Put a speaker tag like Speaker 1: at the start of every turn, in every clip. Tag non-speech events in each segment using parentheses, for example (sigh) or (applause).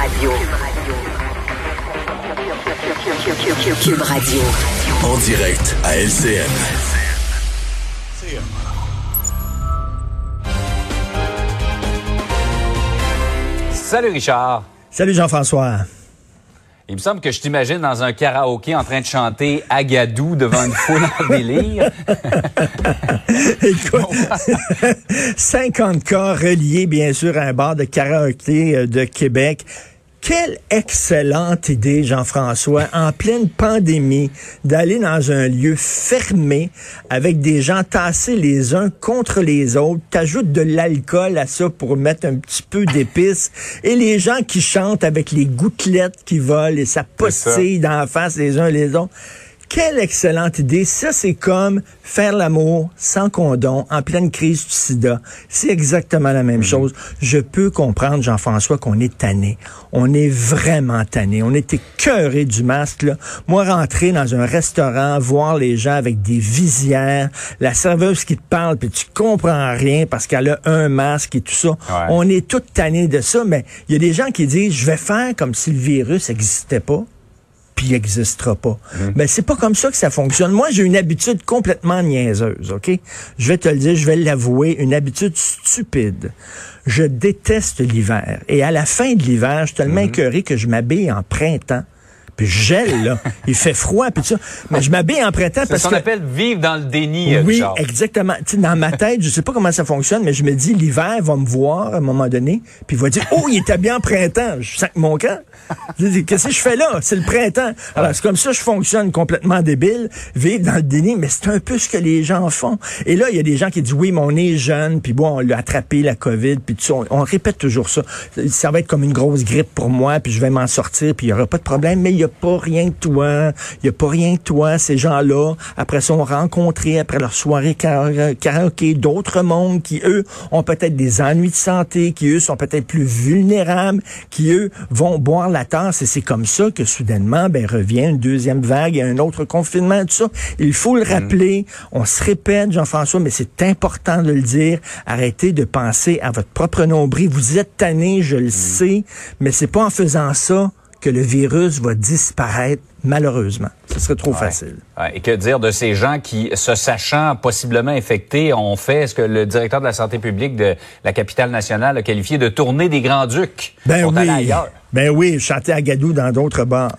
Speaker 1: Radio. Cube Radio.
Speaker 2: En direct à LCN.
Speaker 3: Salut Richard.
Speaker 4: Salut Jean-François.
Speaker 3: Il me semble que je t'imagine dans un karaoké en train de chanter Agadou devant une foule en délire. (laughs)
Speaker 4: Écoute, (laughs) 50 cas reliés bien sûr à un bar de karaoké euh, de Québec. Quelle excellente idée, Jean-François, en pleine pandémie, d'aller dans un lieu fermé avec des gens tassés les uns contre les autres. T'ajoutes de l'alcool à ça pour mettre un petit peu d'épices. Et les gens qui chantent avec les gouttelettes qui volent et ça postille dans la face les uns les autres. Quelle excellente idée. Ça, c'est comme faire l'amour sans condom en pleine crise du sida. C'est exactement la même
Speaker 3: Mhm.
Speaker 4: chose. Je peux comprendre, Jean-François, qu'on est tanné. On est vraiment tanné. On est écœuré du masque. Là. Moi, rentrer dans un restaurant, voir les gens avec des visières, la serveuse qui te parle, puis tu comprends rien parce qu'elle a un masque et tout ça. On est tout tanné de ça, mais il y a des gens qui disent, je vais faire comme si le virus n'existait pas puis il n'existera pas. Mais c'est pas comme ça que ça fonctionne. Moi, j'ai une habitude complètement niaiseuse, OK? Je vais te le dire, je vais l'avouer, une habitude stupide. Je déteste l'hiver. Et à la fin de l'hiver, je suis tellement écœuré que je m'habille en printemps. Puis je gèle, là. Il fait froid, puis tout ça. Mais je m'habille en printemps parce
Speaker 3: ce qu'on
Speaker 4: que...
Speaker 3: appelle vivre dans le déni, euh,
Speaker 4: Oui,
Speaker 3: Richard.
Speaker 4: exactement. Tu sais, dans ma tête, je sais pas comment ça fonctionne, mais je me dis, l'hiver va me voir à un moment donné, puis il va dire, oh, il est habillé en printemps. Je sac mon camp. Je dis, Qu'est-ce que je fais là? C'est le printemps. Alors, c'est comme ça, je fonctionne complètement débile, vivre dans le déni, mais c'est un peu ce que les gens font. Et là, il y a des gens qui disent, oui, mais on est jeune, puis bon, on l'a attrapé, la COVID, puis tout ça. On, on répète toujours ça. Ça va être comme une grosse grippe pour moi, puis je vais m'en sortir, puis il y aura pas de problème, mais il y a pas rien de toi. Il y a pas rien de toi. Ces gens-là, après ça, ont rencontré, après leur soirée kara- karaoké, d'autres mondes qui, eux, ont peut-être des ennuis de santé, qui, eux, sont peut-être plus vulnérables, qui, eux, vont boire la tasse. Et c'est comme ça que, soudainement, ben, revient une deuxième vague et un autre confinement, tout ça. Il faut le rappeler. On se répète, Jean-François, mais c'est important de le dire. Arrêtez de penser à votre propre nombril. Vous êtes tanné, je le sais, mais c'est pas en faisant ça que le virus va disparaître, malheureusement. Ce serait trop facile.
Speaker 3: Ouais, et que dire de ces gens qui, se sachant possiblement infectés, ont fait ce que le directeur de la santé publique de la capitale nationale a qualifié de tournée des grands-ducs. Ils
Speaker 4: Ben oui. Ben oui, chanter à Gadou dans d'autres bars.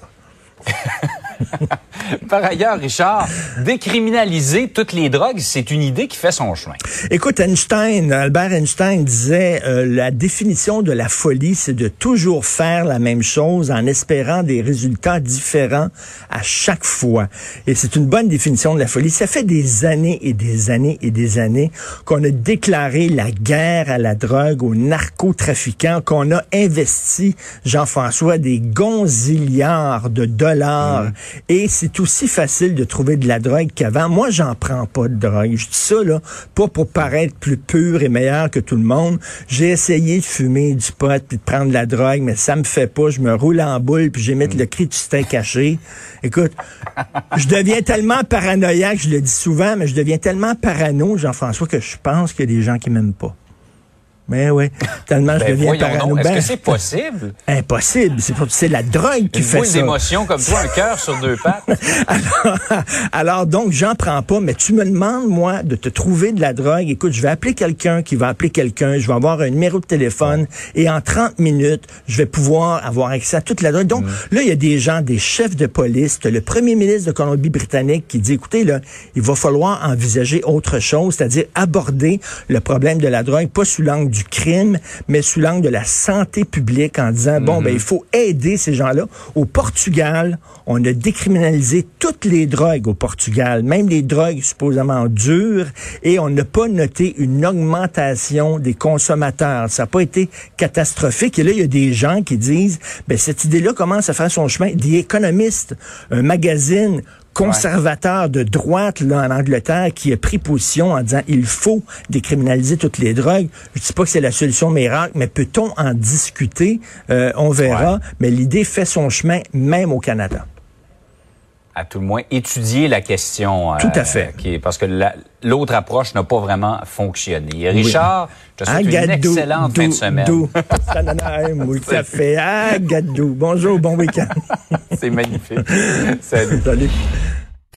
Speaker 4: (laughs) (laughs)
Speaker 3: Par ailleurs, Richard, décriminaliser toutes les drogues, c'est une idée qui fait son chemin.
Speaker 4: Écoute, Einstein, Albert Einstein disait euh, la définition de la folie, c'est de toujours faire la même chose en espérant des résultats différents à chaque fois. Et c'est une bonne définition de la folie. Ça fait des années et des années et des années qu'on a déclaré la guerre à la drogue, aux narcotrafiquants, qu'on a investi, Jean-François, des gonzillards de dollars. Et c'est aussi facile de trouver de la drogue qu'avant. Moi, j'en prends pas de drogue. Je dis ça, là, pas pour paraître plus pur et meilleur que tout le monde. J'ai essayé de fumer du pot puis de prendre de la drogue, mais ça me fait pas. Je me roule en boule puis j'émette le cri du steak caché. Écoute, je deviens tellement paranoïaque, je le dis souvent, mais je deviens tellement parano, Jean-François, que je pense qu'il y a des gens qui m'aiment pas. Mais oui, (laughs) tellement je
Speaker 3: Ben,
Speaker 4: deviens parano.
Speaker 3: est-ce
Speaker 4: Ben,
Speaker 3: que c'est possible?
Speaker 4: Impossible. C'est la drogue qui
Speaker 3: Une
Speaker 4: fait ça.
Speaker 3: d'émotion comme toi, un cœur sur deux pattes. (laughs)
Speaker 4: Alors, alors donc, j'en prends pas, mais tu me demandes, moi, de te trouver de la drogue. Écoute, je vais appeler quelqu'un qui va appeler quelqu'un. Je vais avoir un numéro de téléphone et en 30 minutes, je vais pouvoir avoir accès à toute la drogue. Donc, là, il y a des gens, des chefs de police. Le premier ministre de Colombie-Britannique qui dit, écoutez, là, il va falloir envisager autre chose, c'est-à-dire aborder le problème de la drogue, pas sous l'angle du crime, mais sous l'angle de la santé publique en disant, bon, ben, il faut aider ces gens-là. Au Portugal, on a décriminalisé toutes les drogues au Portugal, même les drogues supposément dures, et on n'a pas noté une augmentation des consommateurs. Ça n'a pas été catastrophique. Et là, il y a des gens qui disent, ben, cette idée-là commence à faire son chemin. The Economist, un magazine conservateur de droite là, en Angleterre qui a pris position en disant il faut décriminaliser toutes les drogues. Je dis pas que c'est la solution miracle, mais peut-on en discuter? Euh, on verra.
Speaker 3: Ouais.
Speaker 4: Mais l'idée fait son chemin même au Canada.
Speaker 3: À tout le moins étudier la question.
Speaker 4: Tout à fait.
Speaker 3: qui est, parce que la- l'autre approche n'a pas vraiment fonctionné. Richard, je te souhaite une excellente fin de semaine.
Speaker 4: dou. Tananaim, ou le café. Agadou. Bonjour, bon week-end. (laughs)
Speaker 3: C'est magnifique. (laughs) Salut.
Speaker 4: Salut.